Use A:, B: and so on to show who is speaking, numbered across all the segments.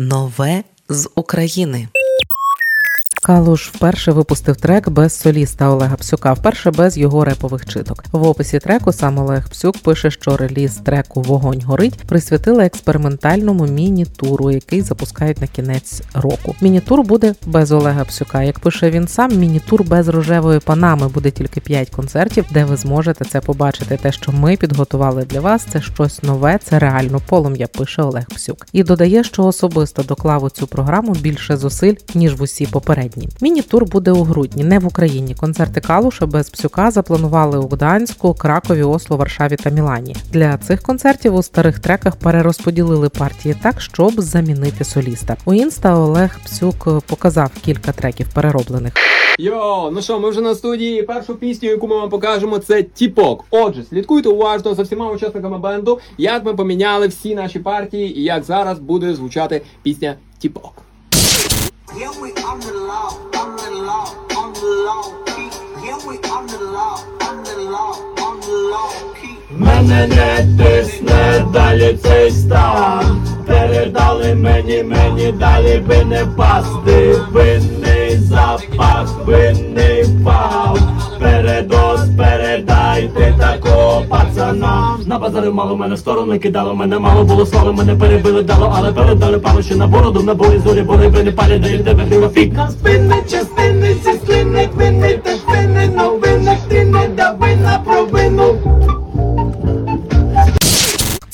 A: Нове з України.
B: Калуш вперше випустив трек без соліста Олега Псюка, вперше без його репових читок. В описі треку сам Олег Псюк пише, що реліз треку Вогонь горить присвятили експериментальному міні-туру, який запускають на кінець року. Міні-тур буде без Олега Псюка. Як пише він сам, міні-тур без рожевої панами буде тільки 5 концертів, де ви зможете це побачити. Те, що ми підготували для вас, це щось нове, це реально полум'я. Пише Олег Псюк. І додає, що особисто доклав у цю програму більше зусиль ніж в усі попередні грудні. Міні-тур буде у грудні, не в Україні. Концерти Калуша без псюка запланували у Гданську, Кракові, Осло, Варшаві та Мілані. Для цих концертів у старих треках перерозподілили партії так, щоб замінити соліста. У інста Олег Псюк показав кілька треків перероблених.
C: Йо, ну що, ми вже на студії. Першу пісню, яку ми вам покажемо, це Тіпок. Отже, слідкуйте уважно за всіма учасниками бенду, як ми поміняли всі наші партії і як зараз буде звучати пісня Тіпок.
D: Yeah, we on the law, on the law, on the law. Yeah, we on the law, on the law, on the law.
E: Мене не тисне далі цей стан. Передали мені, мені далі би не пасти. Винний запах, винний пав. Передос, передайте такого пацана. На базарі мало мене сторони кидало, мене мало було слави, мене перебили дало, але передали пару ще на бороду, на болі зорі, бо риби не палі, дають тебе грива фіка. Спинить, частини, сі склини, вини, та спини, новини, ти не дави на провину.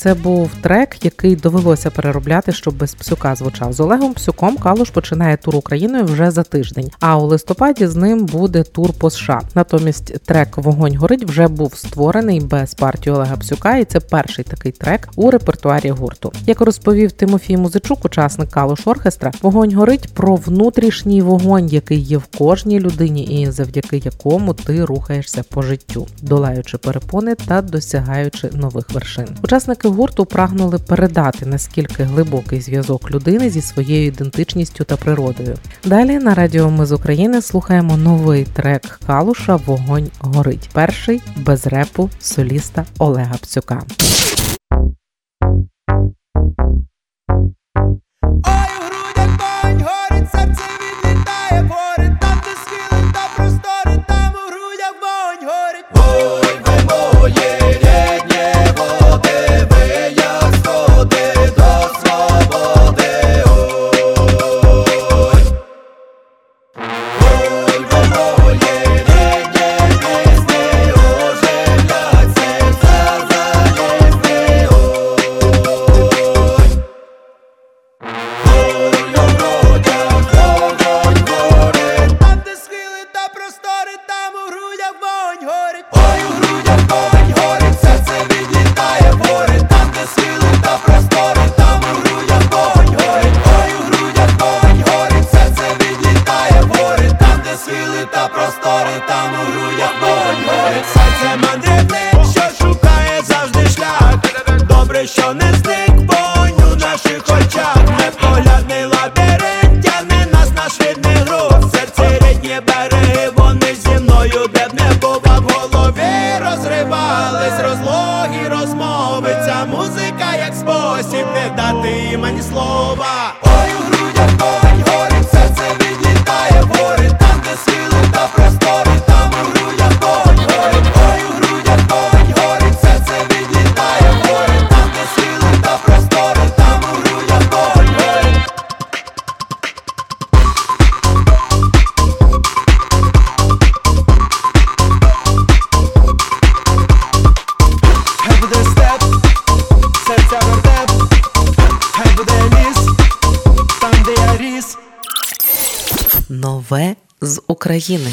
B: Це був трек, який довелося переробляти, щоб без псюка звучав. З Олегом Псюком Калуш починає тур Україною вже за тиждень. А у листопаді з ним буде тур по США. Натомість трек Вогонь горить вже був створений без партії Олега Псюка, і це перший такий трек у репертуарі гурту. Як розповів Тимофій Музичук, учасник Калуш Оркестра, вогонь горить про внутрішній вогонь, який є в кожній людині, і завдяки якому ти рухаєшся по життю, долаючи перепони та досягаючи нових вершин. Учасники гурту прагнули передати наскільки глибокий зв'язок людини зі своєю ідентичністю та природою. Далі на радіо Ми з України слухаємо новий трек Калуша Вогонь горить. Перший без репу соліста Олега Пцюка.
F: Наших очах. полярний лабіринт тягне нас наш рідний груз. Серце рідні береги, вони зі мною, де б не бува в голові. Розривались розлоги, розмови. Ця музика як спосіб не дати їм ані слова.
A: Нове з України.